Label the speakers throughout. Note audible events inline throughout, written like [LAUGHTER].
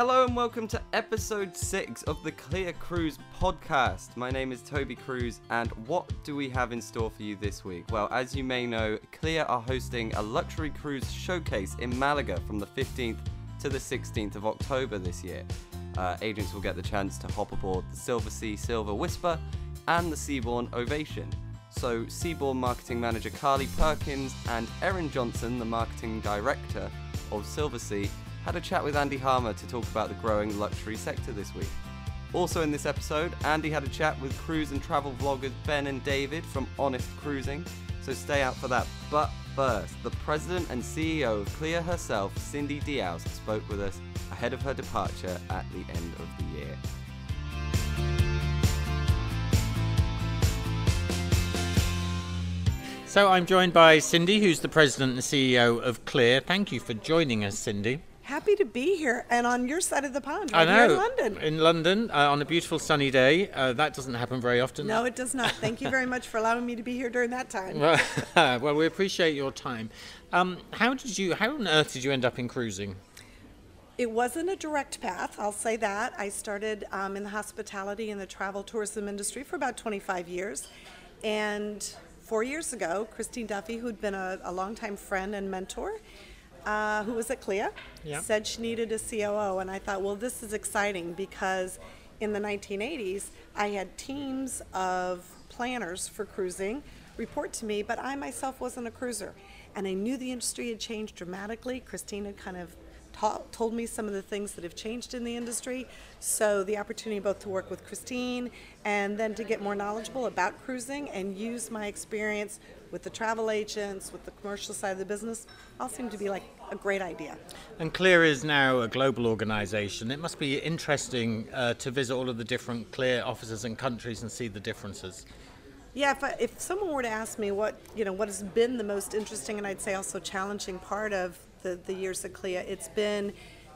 Speaker 1: Hello and welcome to episode 6 of the CLIA Cruise podcast. My name is Toby Cruz, and what do we have in store for you this week? Well, as you may know, CLIA are hosting a luxury cruise showcase in Malaga from the 15th to the 16th of October this year. Uh, agents will get the chance to hop aboard the Silversea Silver Whisper and the Seabourn Ovation. So, Seabourn marketing manager Carly Perkins and Erin Johnson, the marketing director of Silversea, had a chat with Andy Harmer to talk about the growing luxury sector this week. Also in this episode, Andy had a chat with cruise and travel vloggers Ben and David from Honest Cruising, so stay out for that. But first, the president and CEO of CLIA herself, Cindy D'Aoust, spoke with us ahead of her departure at the end of the year.
Speaker 2: So I'm joined by Cindy, who's the president and CEO of CLIA. Thank you for joining us, Cindy.
Speaker 3: Happy to be here and on your side of the pond,
Speaker 2: I
Speaker 3: right
Speaker 2: know.
Speaker 3: here in London.
Speaker 2: In London, uh, on a beautiful sunny day. Uh, that doesn't happen very often.
Speaker 3: No, it does not. Thank you very much for allowing me to be here during that time.
Speaker 2: Well, [LAUGHS] well, we appreciate your time. Um, how did you? How on earth did you end up in cruising?
Speaker 3: It wasn't a direct path, I'll say that. I started um, in the hospitality and the travel tourism industry for about 25 years. And four years ago, Christine Duffy, who'd been a, a longtime friend and mentor, uh, who was at CLIA,
Speaker 2: Yeah.
Speaker 3: said she needed a COO. And I thought, well, this is exciting because in the 1980s, I had teams of planners for cruising report to me, but I myself wasn't a cruiser. And I knew the industry had changed dramatically. Christine had kind of ta- told me some of the things that have changed in the industry. So the opportunity both to work with Christine and then to get more knowledgeable about cruising and use my experience with the travel agents, with the commercial side of the business, all seemed to be like a great idea.
Speaker 2: And CLIA is now a global organisation. It must be interesting uh, to visit all of the different CLIA offices and countries and see the differences.
Speaker 3: Yeah, if, I, if someone were to ask me what you know what has been the most interesting and I'd say also challenging part of the, the years at CLIA, it's been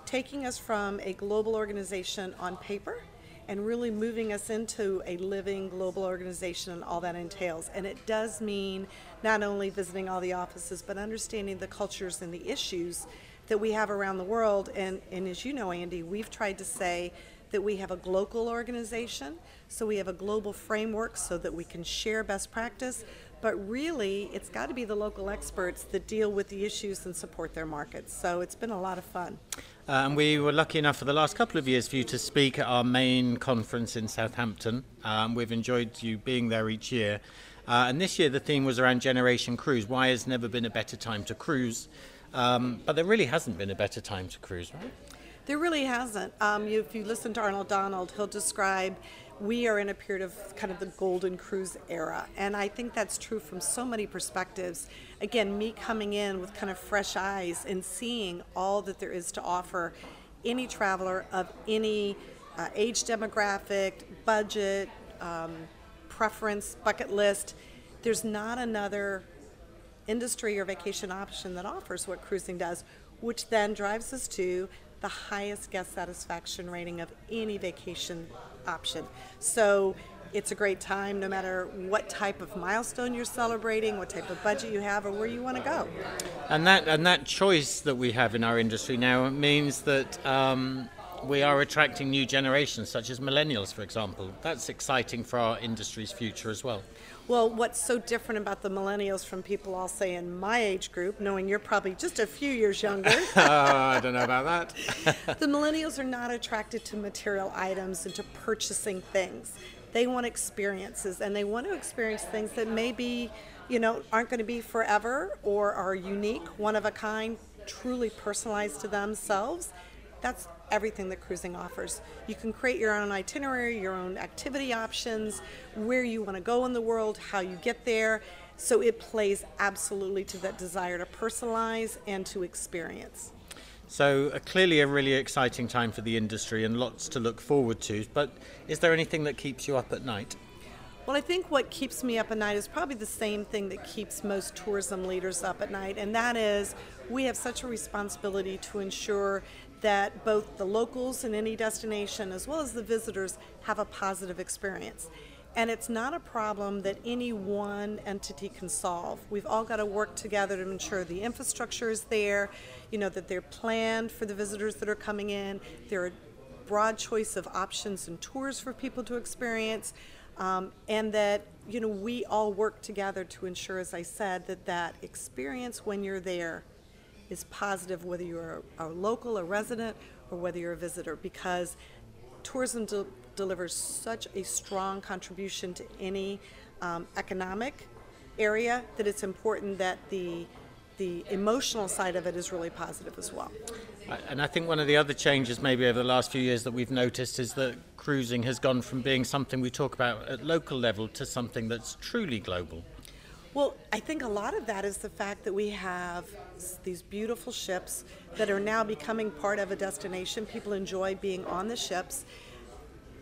Speaker 3: taking us from a global organization on paper and really moving us into a living global organization and all that entails. And it does mean not only visiting all the offices, but understanding the cultures and the issues that we have around the world. And, and as you know, Andy, we've tried to say that we have a global organization, so we have a global framework so that we can share best practice. But really, it's got to be the local experts that deal with the issues and support their markets. So it's been a lot of fun.
Speaker 2: Uh, and we were lucky enough for the last couple of years for you to speak at our main conference in Southampton. Um, we've enjoyed you being there each year. Uh, and this year the theme was around Generation Cruise. Why has never been a better time to cruise? Um, but there really hasn't been a better time to cruise, right?
Speaker 3: There really hasn't. Um, if you listen to Arnold Donald, he'll describe we are in a period of kind of the golden cruise era. And I think that's true from so many perspectives. Again, me coming in with kind of fresh eyes and seeing all that there is to offer any traveler of any uh, age demographic, budget, um, preference, bucket list. There's not another industry or vacation option that offers what cruising does, which then drives us to the highest guest satisfaction rating of any vacation option. So it's a great time no matter what type of milestone you're celebrating, what type of budget you have, or where you want to go.
Speaker 2: And that and that choice that we have in our industry now means that um, we are attracting new generations, such as millennials, for example. That's exciting for our industry's future as well.
Speaker 3: Well, what's so different about the millennials from people I'll say in my age group, knowing you're probably just a few years younger,
Speaker 2: oh, [LAUGHS] I don't know about that. [LAUGHS]
Speaker 3: the millennials are not attracted to material items and to purchasing things. They want experiences and they want to experience things that maybe, you know, aren't going to be forever or are unique, one of a kind, truly personalized to themselves. That's everything that cruising offers. You can create your own itinerary, your own activity options, where you want to go in the world, how you get there. So it plays absolutely to that desire to personalize and to experience.
Speaker 2: So uh, clearly a really exciting time for the industry and lots to look forward to. But is there anything that keeps you up at night?
Speaker 3: Well, I think what keeps me up at night is probably the same thing that keeps most tourism leaders up at night, and that is we have such a responsibility to ensure that both the locals in any destination as well as the visitors have a positive experience. And it's not a problem that any one entity can solve. We've all got to work together to ensure the infrastructure is there, you know, that they're planned for the visitors that are coming in. There are broad choice of options and tours for people to experience, um, and that you know we all work together to ensure, as I said, that that experience when you're there is positive, whether you're a, a local, a resident, or whether you're a visitor, because tourism de- delivers such a strong contribution to any um, economic area that it's important that the the emotional side of it is really positive as well.
Speaker 2: And I think one of the other changes, maybe over the last few years, that we've noticed is that cruising has gone from being something we talk about at local level to something that's truly global.
Speaker 3: Well, I think a lot of that is the fact that we have these beautiful ships that are now becoming part of a destination. People enjoy being on the ships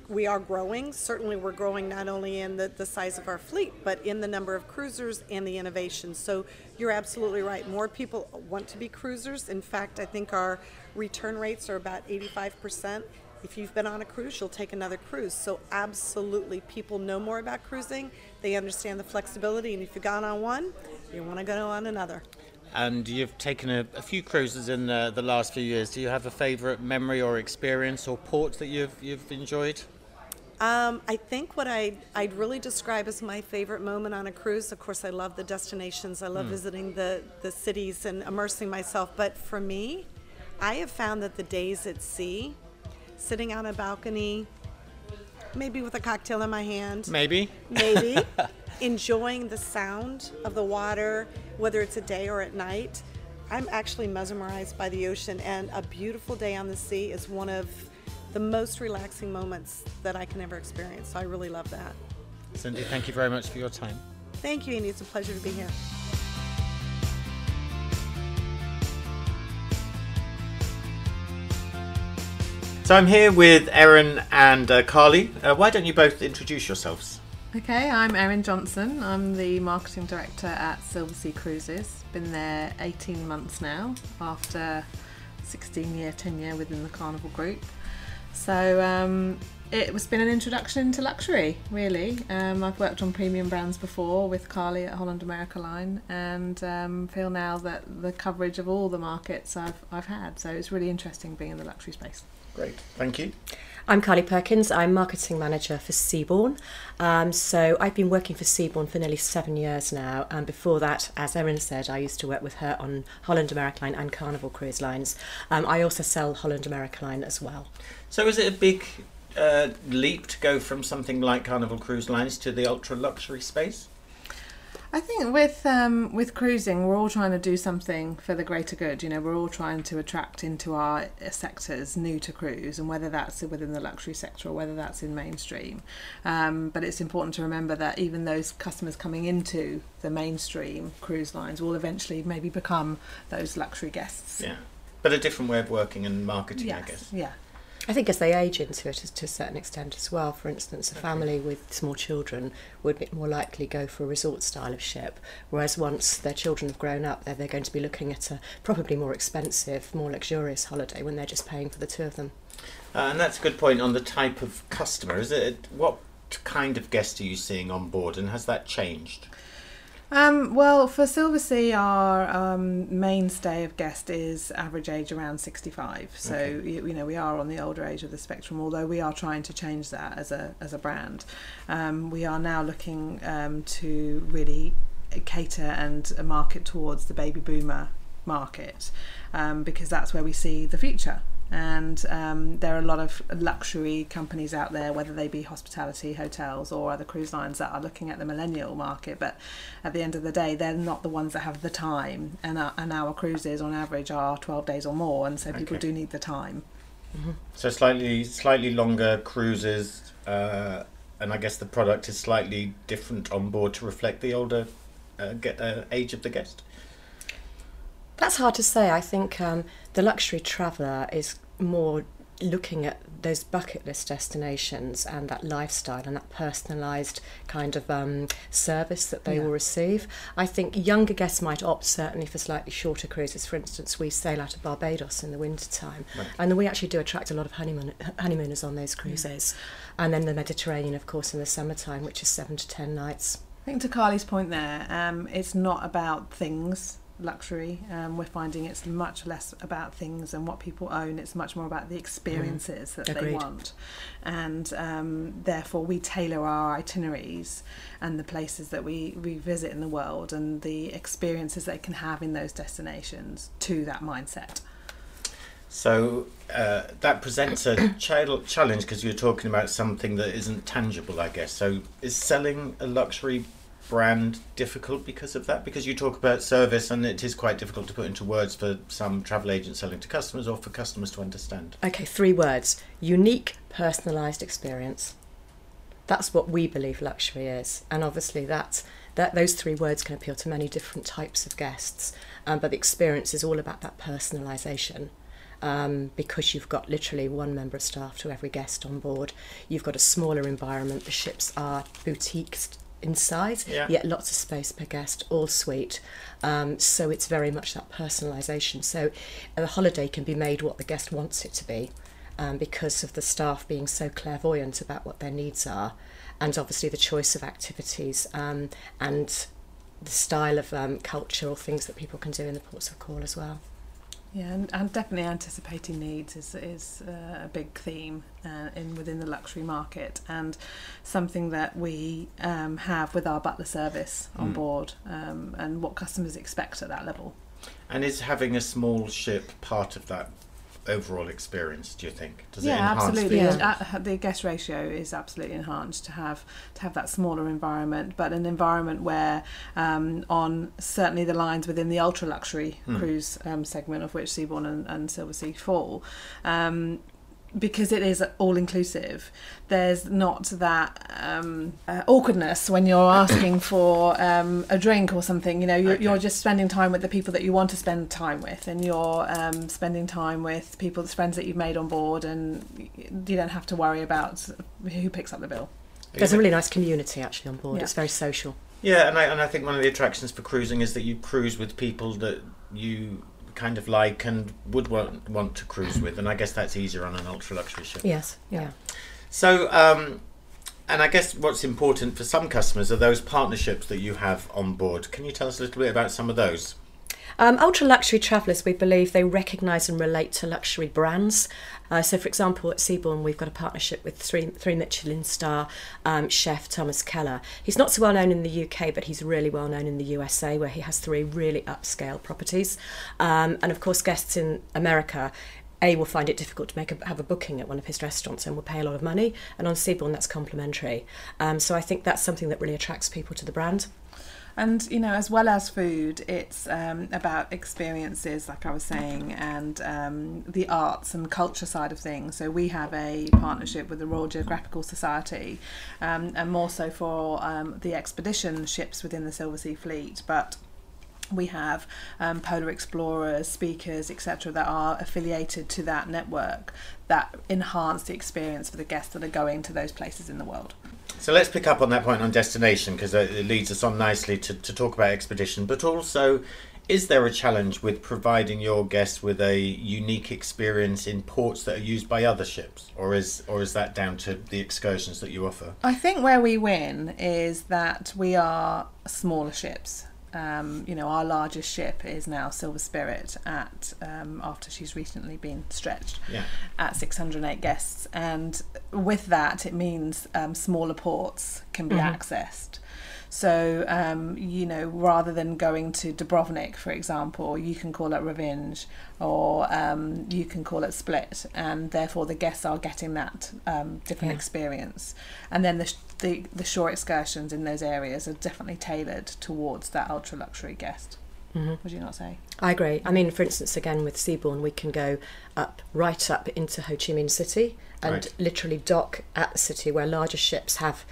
Speaker 3: we are growing. Certainly, we're growing not only in the, the size of our fleet, but in the number of cruisers and the innovation. So, you're absolutely right. More people want to be cruisers. In fact, I think our return rates are about 85%. If you've been on a cruise, you'll take another cruise. So, absolutely, people know more about cruising. They understand the flexibility, and if you've gone on one, you want to go on another.
Speaker 2: And you've taken a, a few cruises in the, the last few years. Do you have a favourite memory or experience or port that you've you've enjoyed?
Speaker 3: Um, I think what I'd, I'd really describe as my favorite moment on a cruise, of course, I love the destinations, I love mm. visiting the, the cities and immersing myself. But for me, I have found that the days at sea, sitting on a balcony, maybe with a cocktail in my hand,
Speaker 2: maybe,
Speaker 3: maybe, [LAUGHS] enjoying the sound of the water, whether it's a day or at night. I'm actually mesmerized by the ocean, and a beautiful day on the sea is one of the most relaxing moments that I can ever experience. So I really love that.
Speaker 2: Cindy, thank you very much for your time.
Speaker 3: Thank you, Andy. It's a pleasure to be here.
Speaker 2: So I'm here with Erin and uh, Carly. Uh, why don't you both introduce yourselves?
Speaker 4: Okay, I'm Erin Johnson. I'm the marketing director at Silversea Cruises. Been there 18 months now after 16 year tenure within the Carnival Group. So um, it was been an introduction into luxury, really. Um, I've worked on premium brands before with Carly at Holland America Line, and um, feel now that the coverage of all the markets I've I've had. So it's really interesting being in the luxury space.
Speaker 2: Great, thank you.
Speaker 5: I'm Carly Perkins. I'm marketing manager for Seabourn. Um, so I've been working for Seabourn for nearly seven years now. And before that, as Erin said, I used to work with her on Holland America Line and Carnival Cruise Lines. Um, I also sell Holland America Line as well.
Speaker 2: So is it a big uh, leap to go from something like Carnival Cruise Lines to the ultra luxury space?
Speaker 4: I think with um, with cruising, we're all trying to do something for the greater good. You know, we're all trying to attract into our uh, sectors new to cruise, and whether that's within the luxury sector or whether that's in mainstream. Um, but it's important to remember that even those customers coming into the mainstream cruise lines will eventually maybe become those luxury guests.
Speaker 2: Yeah, but a different way of working and marketing,
Speaker 4: yes,
Speaker 2: I guess.
Speaker 4: Yeah.
Speaker 5: I think as they age into it to a certain extent as well. For instance, a family with small children would be more likely go for a resort style of ship, whereas once their children have grown up, they're, they're going to be looking at a probably more expensive, more luxurious holiday when they're just paying for the two of them.
Speaker 2: Uh, and that's a good point on the type of customer. Is it what kind of guest are you seeing on board, and has that changed?
Speaker 4: Um, well, for Silversea, our um, mainstay of guest is average age around 65. So, okay. you, you, know, we are on the older age of the spectrum, although we are trying to change that as a, as a brand. Um, we are now looking um, to really cater and market towards the baby boomer market um, because that's where we see the future and um, there are a lot of luxury companies out there, whether they be hospitality, hotels, or other cruise lines that are looking at the millennial market. But at the end of the day, they're not the ones that have the time, and our, and our cruises on average are 12 days or more, and so okay. people do need the time.
Speaker 2: Mm-hmm. So slightly slightly longer cruises, uh, and I guess the product is slightly different on board to reflect the older uh, get, uh, age of the guest.
Speaker 5: That's hard to say. I think um, the luxury traveller is more looking at those bucket list destinations and that lifestyle and that personalised kind of um, service that they
Speaker 4: Yeah.
Speaker 5: will receive. I think younger guests might opt certainly for slightly shorter cruises. For instance, we sail out of Barbados in the winter time, and we actually do attract a lot of honeymoon, honeymooners on those cruises. And then the Mediterranean, of course, in the summertime, which is seven to ten nights.
Speaker 4: I think to Carly's point there, um, it's not about things, luxury. Um, we're finding it's much less about things and what people own. It's much more about the experiences that they want. And um, therefore, we tailor our itineraries and the places that we, we visit in the world and the experiences they can have in those destinations to that mindset.
Speaker 2: So uh, that presents a [COUGHS] chal- challenge because you're talking about something that isn't tangible, I guess. So is selling a luxury brand difficult because of that? Because you talk about service and it is quite difficult to put into words for some travel agents selling to customers or for customers to understand.
Speaker 5: Okay, three words unique, personalised experience. That's what we believe luxury is. And obviously, that, that those three words can appeal to many different types of guests. Um, but the experience is all about that personalisation. Um, because you've got literally one member of staff to every guest on board. You've got a smaller environment. The ships are boutiques in size,
Speaker 2: Yeah.
Speaker 5: yet lots of space per guest, all suite. Um, so it's very much that personalisation. So the holiday can be made what the guest wants it to be um, because of the staff being so clairvoyant about what their needs are, and obviously the choice of activities um, and the style of um, culture or things that people can do in the ports of call as well.
Speaker 4: Yeah, and, and definitely anticipating needs is is uh, a big theme uh, in within the luxury market, and something that we um, have with our butler service on
Speaker 2: Mm.
Speaker 4: board, um, and what customers expect at that level.
Speaker 2: And is having a small ship part of that overall experience, do you think? Does
Speaker 4: yeah,
Speaker 2: it enhance
Speaker 4: absolutely.
Speaker 2: things?
Speaker 5: Yeah.
Speaker 4: Uh, the guest ratio is absolutely enhanced to have to have that smaller environment, but an environment where, um, on certainly the lines within the ultra luxury
Speaker 2: Hmm.
Speaker 4: cruise um, segment of which Seabourn and, and Silversea fall, um, because it is all inclusive. There's not that um, uh, awkwardness when you're [COUGHS] asking for um, a drink or something. You know, you're,
Speaker 2: Okay.
Speaker 4: you're just spending time with the people that you want to spend time with, and you're um, spending time with people, the friends that you've made on board, and you don't have to worry about who picks up the bill.
Speaker 5: There's a really nice community actually on board.
Speaker 4: Yeah.
Speaker 5: It's very social.
Speaker 2: Yeah, and I and I think one of the attractions for cruising is that you cruise with people that you kind of like and would want want to cruise with, and I guess that's easier on an ultra luxury ship.
Speaker 5: Yes.
Speaker 4: Yeah.
Speaker 5: yeah.
Speaker 2: So, um, and I guess what's important for some customers are those partnerships that you have on board. Can you tell us a little bit about some of those?
Speaker 5: Um, ultra luxury travellers, we believe they recognise and relate to luxury brands. Uh, so, for example, at Seabourn, we've got a partnership with three, three Michelin star um, chef Thomas Keller. He's not so well known in the UK, but he's really well known in the USA, where he has three really upscale properties. Um, and of course, guests in America. A will find it difficult to make a, have a booking at one of his restaurants and will pay a lot of money. And on Seabourn, that's complimentary. Um, so I think that's something that really attracts people to the brand.
Speaker 4: And you know, as well as food, it's um, about experiences, like I was saying, and um, the arts and culture side of things. So we have a partnership with the Royal Geographical Society, um, and more so for um, the expedition ships within the Silversea Fleet, but. We have um, polar explorers, speakers, etc., that are affiliated to that network that enhance the experience for the guests that are going to those places in the world.
Speaker 2: So let's pick up on that point on destination because it leads us on nicely to, to talk about expedition, but also. Is there a challenge with providing your guests with a unique experience in ports that are used by other ships, or is or is that down to the excursions that you offer?
Speaker 4: I think where we win is that we are smaller ships. Um, you know, our largest ship is now Silver Spirit at um, after she's recently been stretched
Speaker 2: Yeah.
Speaker 4: at 608 guests, and with that, it means um, smaller ports can be
Speaker 5: Mhm.
Speaker 4: accessed. So, um, you know, rather than going to Dubrovnik, for example, you can call it Rovinj or um, you can call it Split, and therefore the guests are getting that um, different
Speaker 5: Yeah.
Speaker 4: experience. And then the, sh- the the shore excursions in those areas are definitely tailored towards that ultra luxury guest.
Speaker 5: hmm
Speaker 4: Would you not say?
Speaker 5: I agree. I mean, for instance, again with Seabourn, we can go up right up into Ho Chi Minh City and
Speaker 2: Right.
Speaker 5: literally dock at the city where larger ships have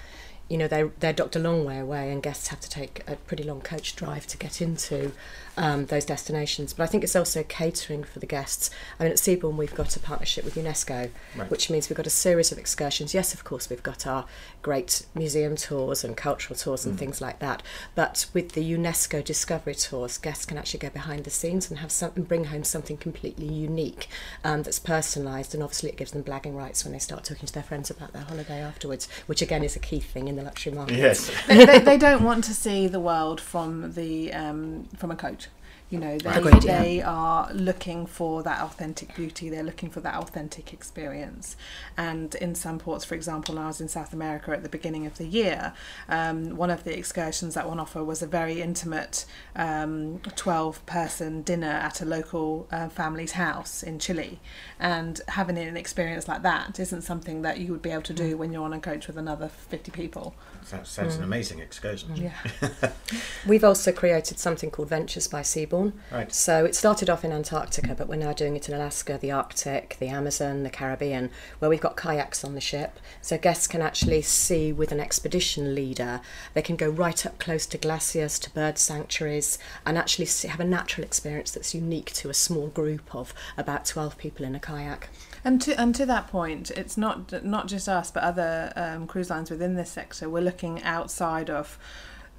Speaker 5: you know, they're, they're a long way away, and guests have to take a pretty long coach drive to get into um, those destinations. But I think it's also catering for the guests. I mean, at Seabourn, we've got a partnership with UNESCO,
Speaker 2: Right.
Speaker 5: which means we've got a series of excursions. Yes, of course, we've got our great museum tours and cultural tours and things like that. But with the UNESCO Discovery Tours, guests can actually go behind the scenes and have some, and bring home something completely unique um, that's personalised. And obviously, it gives them blagging rights when they start talking to their friends about their holiday afterwards, which again is a key thing in the luxury market.
Speaker 2: Yes.
Speaker 4: they, they, they don't want to see the world from the um, from a coach. You know, they,
Speaker 5: Agreed, yeah.
Speaker 4: they are looking for that authentic beauty. They're looking for that authentic experience. And in some ports, for example, when I was in South America at the beginning of the year, um, one of the excursions that one offer was a very intimate um, 12 person dinner at a local uh, family's house in Chile. And having an experience like that isn't something that you would be able to
Speaker 5: Mm.
Speaker 4: do when you're on a coach with another 50 people.
Speaker 2: Sounds, sounds an amazing excursion.
Speaker 4: Yeah. [LAUGHS] [LAUGHS]
Speaker 5: We've also created something called Ventures by Seabourn.
Speaker 2: Right.
Speaker 5: So it started off in Antarctica, but we're now doing it in Alaska, the Arctic, the Amazon, the Caribbean, where we've got kayaks on the ship. So guests can actually see with an expedition leader. They can go right up close to glaciers, to bird sanctuaries, and actually see, have a natural experience that's unique to a small group of about 12 people in a kayak.
Speaker 4: And to and to that point, it's not not just us, but other um, cruise lines within this sector. We're looking outside of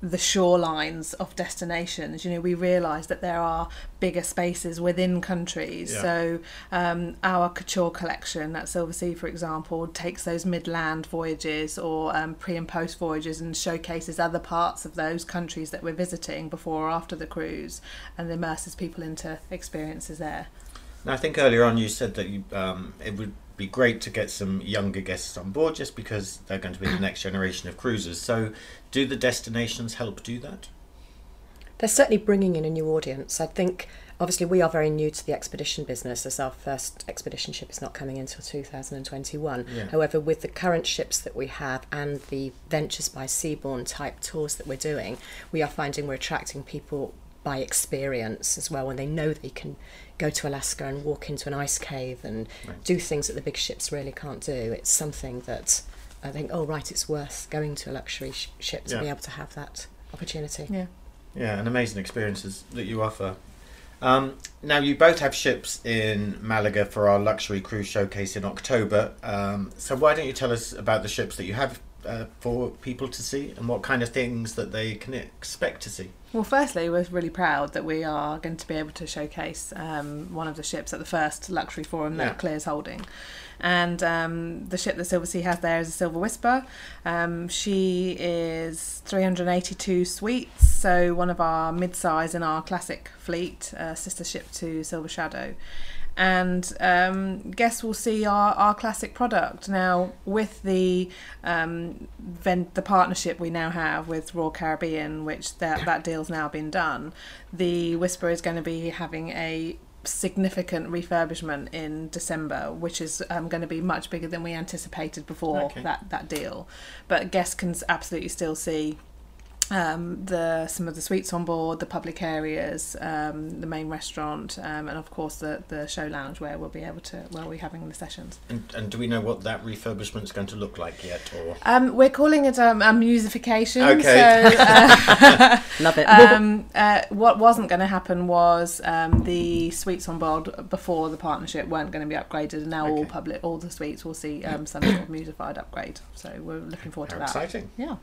Speaker 4: the shorelines of destinations. You know, we realise that there are bigger spaces within countries.
Speaker 2: Yeah.
Speaker 4: So um, our couture collection at Silversea, for example, takes those midland voyages or um, pre and post voyages and showcases other parts of those countries that we're visiting before or after the cruise, and immerses people into experiences there.
Speaker 2: Now, I think earlier on you said that you, um, it would be great to get some younger guests on board just because they're going to be the next generation of cruisers. So, do the destinations help do that?
Speaker 5: They're certainly bringing in a new audience. I think, obviously, we are very new to the expedition business as our first expedition ship is not coming until 2021.
Speaker 2: Yeah.
Speaker 5: However, with the current ships that we have and the Ventures by Seabourn type tours that we're doing, we are finding we're attracting people by experience as well when they know they can go to Alaska and walk into an ice cave and
Speaker 2: Right.
Speaker 5: do things that the big ships really can't do. It's something that I think, oh, right, it's worth going to a luxury sh- ship to be able to have that opportunity.
Speaker 4: Yeah.
Speaker 2: Yeah, and amazing experiences that you offer. Um, now, you both have ships in Malaga for our luxury cruise showcase in October. Um, so, why don't you tell us about the ships that you have uh, for people to see and what kind of things that they can expect to see?
Speaker 4: Well, firstly, we're really proud that we are going to be able to showcase um, one of the ships at the first luxury forum that
Speaker 2: Yeah.
Speaker 4: CLIA's holding. And um, the ship that Silversea has there is a Silver Whisper. Um, she is 382 suites, so one of our mid-size in our classic fleet, uh, sister ship to Silver Shadow. And um, guests will see our, our classic product now with the um, ven- the partnership we now have with Royal Caribbean, which that that deal's now been done. The Whisper is going to be having a significant refurbishment in December, which is um, going to be much bigger than we anticipated before
Speaker 2: Okay.
Speaker 4: that that deal. But guests can absolutely still see um, the some of the suites on board, the public areas, um, the main restaurant, um, and of course the the show lounge where we'll be able to where we're having the sessions.
Speaker 2: And, and do we know what that refurbishment is going to look like yet? Or
Speaker 4: Um, we're calling it um, a musification.
Speaker 2: Okay.
Speaker 4: So, [LAUGHS] uh,
Speaker 5: Love it.
Speaker 4: um, uh, what wasn't going to happen was um, the suites on board before the partnership weren't going to be upgraded, and now all public, all the suites will see um, some sort of musified upgrade. So we're looking forward
Speaker 2: how
Speaker 4: to that.
Speaker 2: exciting!
Speaker 4: Yeah.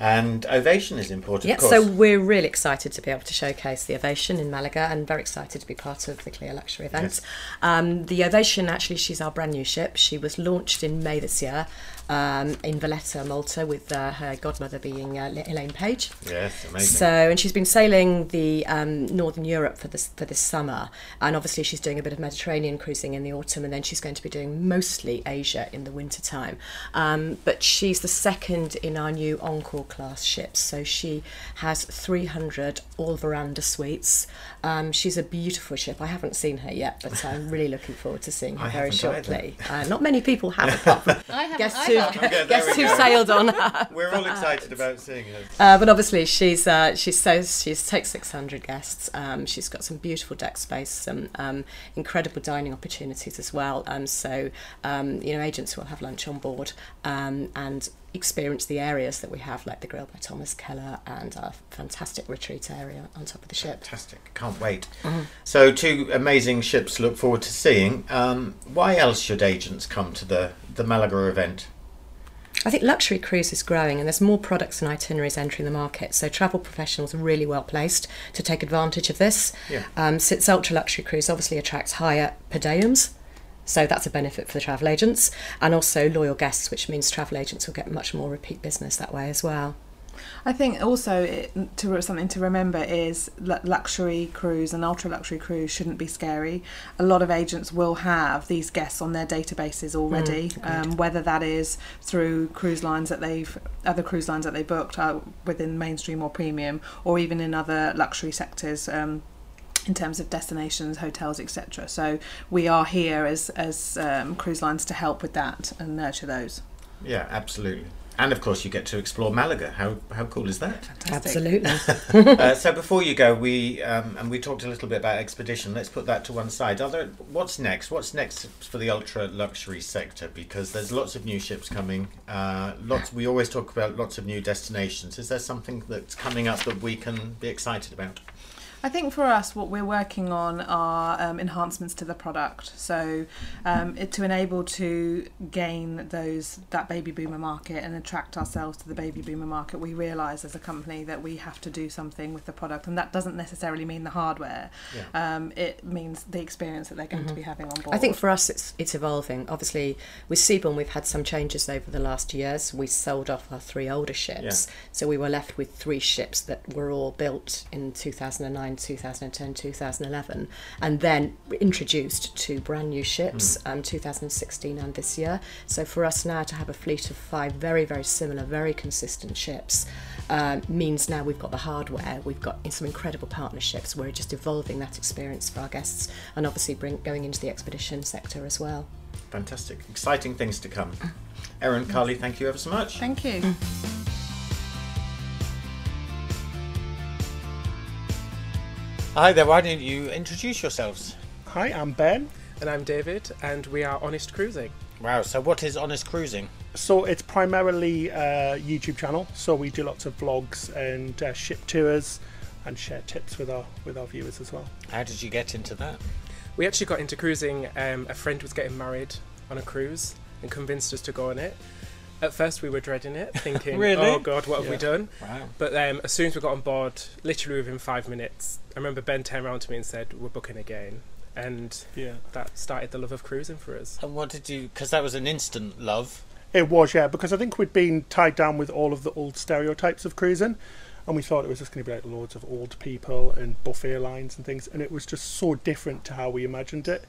Speaker 2: And ovation is important,
Speaker 5: Yeah, so we're really excited to be able to showcase the Ovation in Malaga and very excited to be part of the CLIA Luxury event. Um, the Ovation, actually, she's our brand new ship. She was launched in May this year um, in Valletta, Malta, with uh, her godmother being uh, Elaine Paige.
Speaker 2: yes, amazing.
Speaker 5: So, and she's been sailing the um, Northern Europe for this for this summer, and obviously she's doing a bit of Mediterranean cruising in the autumn, and then she's going to be doing mostly Asia in the winter time. Um, but she's the second in our new Encore class ships, so she has 300 all veranda suites. Um, she's a beautiful ship. I haven't seen her yet, but I'm really looking forward to seeing her [LAUGHS]
Speaker 2: I
Speaker 5: very shortly. Uh, not many people have, apart from [LAUGHS]
Speaker 6: I haven't
Speaker 5: guests
Speaker 6: either.
Speaker 5: who [LAUGHS]
Speaker 2: Okay, there
Speaker 5: guests
Speaker 2: we
Speaker 5: who
Speaker 2: go.
Speaker 5: sailed on her. [LAUGHS]
Speaker 2: We're all excited about [LAUGHS] seeing her.
Speaker 5: Uh, but obviously, she's uh, she's so she's takes six hundred guests. Um, she's got some beautiful deck space, some um, incredible dining opportunities as well. Um, so um, you know, agents will have lunch on board, um, and experience the areas that we have, like the Grill by Thomas Keller and our fantastic retreat area on top of the ship.
Speaker 2: Fantastic. Can't wait. So, two amazing ships look forward to seeing. Um, why else should agents come to the, the Malaga event?
Speaker 5: I think luxury cruise is growing and there's more products and itineraries entering the market. So travel professionals are really well placed to take advantage of this.
Speaker 2: Yeah.
Speaker 5: Um, since ultra luxury cruise obviously attracts higher per diems. So that's a benefit for the travel agents and also loyal guests, which means travel agents will get much more repeat business that way as well.
Speaker 4: I think also it, to something to remember is luxury cruise and ultra luxury cruise shouldn't be scary. A lot of agents will have these guests on their databases already, um, whether that is through cruise lines that they've other cruise lines that they booked uh, within mainstream or premium, or even in other luxury sectors. Um, in terms of destinations, hotels, etc. So we are here as as um, cruise lines to help with that and nurture those.
Speaker 2: Yeah, absolutely. And of course, you get to explore Malaga. How, how cool is that?
Speaker 4: Fantastic.
Speaker 5: Absolutely. [LAUGHS]
Speaker 2: uh, so before you go, we um, and we talked a little bit about expedition. Let's put that to one side. Are there, what's next? What's next for the ultra luxury sector? Because there's lots of new ships coming. Uh, lots. We always talk about lots of new destinations. Is there something that's coming up that we can be excited about?
Speaker 4: I think for us, what we're working on are um, enhancements to the product. So, um, it, to enable to gain those that baby boomer market and attract ourselves to the baby boomer market, we realise as a company that we have to do something with the product, and that doesn't necessarily mean the hardware.
Speaker 2: Yeah.
Speaker 4: Um, it means the experience that they're going to be having on board.
Speaker 5: I think for us it's it's evolving. Obviously, with Seabourn we've had some changes over the last years. We sold off our three older ships, so we were left with three ships that were all built in 2009, 2010, 2011, and then introduced two brand new ships, um, 2016 and this year. So for us now to have a fleet of five very very similar, very consistent ships. Um, means now we've got the hardware, we've got some incredible partnerships. We're just evolving that experience for our guests, and obviously bring, going into the expedition sector as well.
Speaker 2: Fantastic, exciting things to come. [LAUGHS] Erin, Carly, thank you ever so much.
Speaker 4: Thank you.
Speaker 2: Hi there. Why don't you introduce yourselves?
Speaker 6: Hi, I'm Ben. And I'm David, and we are Honest Cruising.
Speaker 2: Wow. So, what is honest cruising?
Speaker 6: So it's primarily a YouTube channel. So we do lots of vlogs and uh, ship tours and share tips with our with our viewers as well.
Speaker 2: How did you get into that?
Speaker 6: We actually got into cruising. Um, a friend was getting married on a cruise and convinced us to go on it. At first, we were dreading it, [LAUGHS] thinking,
Speaker 2: Really?
Speaker 6: "Oh God, what have we done?"
Speaker 2: Wow.
Speaker 6: But um, as soon as we got on board, literally within five minutes, I remember Ben turned around to me and said, "We're booking again," and Yeah, that started the love of cruising for us.
Speaker 2: And what did you? Because that was an instant love.
Speaker 6: It was, yeah, because I think we'd been tied down with all of the old stereotypes of cruising, and we thought it was just going to be like loads of old people and buffet lines and things, and it was just so different to how we imagined it.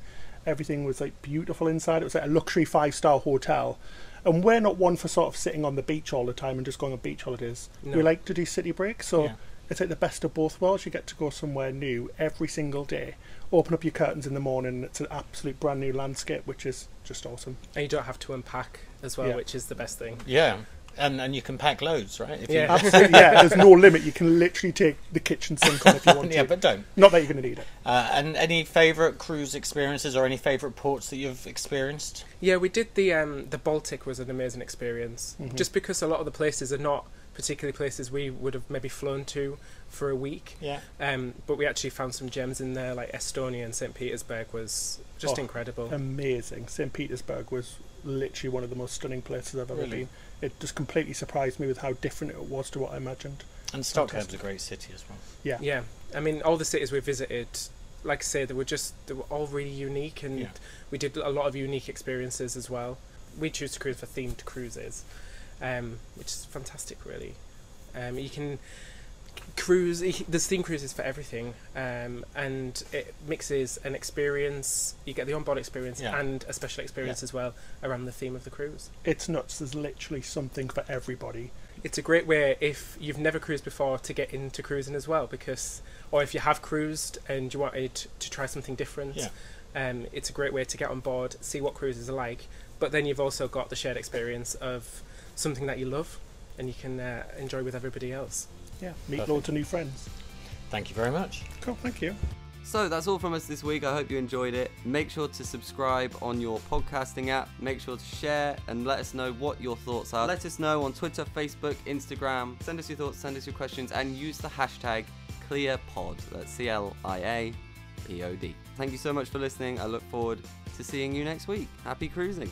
Speaker 6: Everything was like beautiful inside. It was like a luxury five star hotel, and we're not one for sort of sitting on the beach all the time and just going on beach holidays. No. We like to do city breaks, so
Speaker 2: Yeah.
Speaker 6: it's like the best of both worlds. You get to go somewhere new every single day. Open up your curtains in the morning, it's an absolute brand new landscape, which is just awesome. And you don't have to unpack as well, Yeah. which is the best thing.
Speaker 2: Yeah. And and you can pack loads, right? If
Speaker 6: Yeah.
Speaker 2: You, [LAUGHS]
Speaker 6: Absolutely, yeah. There's no limit. You can literally take the kitchen sink on if you [LAUGHS] want
Speaker 2: yeah,
Speaker 6: to.
Speaker 2: but don't.
Speaker 6: Not that you're going to need it.
Speaker 2: Uh, and any favourite cruise experiences or any favourite ports that you've experienced?
Speaker 6: Yeah, we did the um, the Baltic was an amazing experience.
Speaker 2: Mm-hmm.
Speaker 6: Just because a lot of the places are not particularly places we would have maybe flown to for a week.
Speaker 2: Yeah.
Speaker 6: Um, but we actually found some gems in there, like Estonia and St. Petersburg was just
Speaker 2: Oh,
Speaker 6: incredible. Amazing. St. Petersburg was literally one of the most stunning places I've ever
Speaker 2: Really?
Speaker 6: been. It just completely surprised me with how different it was to what I imagined.
Speaker 2: And Stockholm's a great city as well.
Speaker 6: Yeah. yeah, I mean, all the cities we visited, like I say, they were just they were all really unique, and
Speaker 2: Yeah.
Speaker 6: we did a lot of unique experiences as well. We choose to cruise for themed cruises, um, which is fantastic, really. Um, you can cruise. There's theme cruises for everything, um, and it mixes an experience. You get the onboard experience
Speaker 2: Yeah.
Speaker 6: and a special experience
Speaker 2: Yeah.
Speaker 6: as well around the theme of the cruise.
Speaker 7: It's nuts. There's literally something for everybody.
Speaker 6: It's a great way if you've never cruised before to get into cruising as well, because or if you have cruised and you wanted to try something different,
Speaker 2: Yeah.
Speaker 6: um, it's a great way to get on board, see what cruises are like. But then you've also got the shared experience of something that you love and you can uh, enjoy with everybody else.
Speaker 7: Yeah, meet
Speaker 2: Perfect.
Speaker 7: loads of new friends.
Speaker 2: Thank you very much.
Speaker 7: Cool, thank you.
Speaker 1: So that's all from us this week. I hope you enjoyed it. Make sure to subscribe on your podcasting app. Make sure to share and let us know what your thoughts are. Let us know on Twitter, Facebook, Instagram. Send us your thoughts, send us your questions, and use the hashtag CliaPod. That's C L I A P O D. Thank you so much for listening. I look forward to seeing you next week. Happy cruising.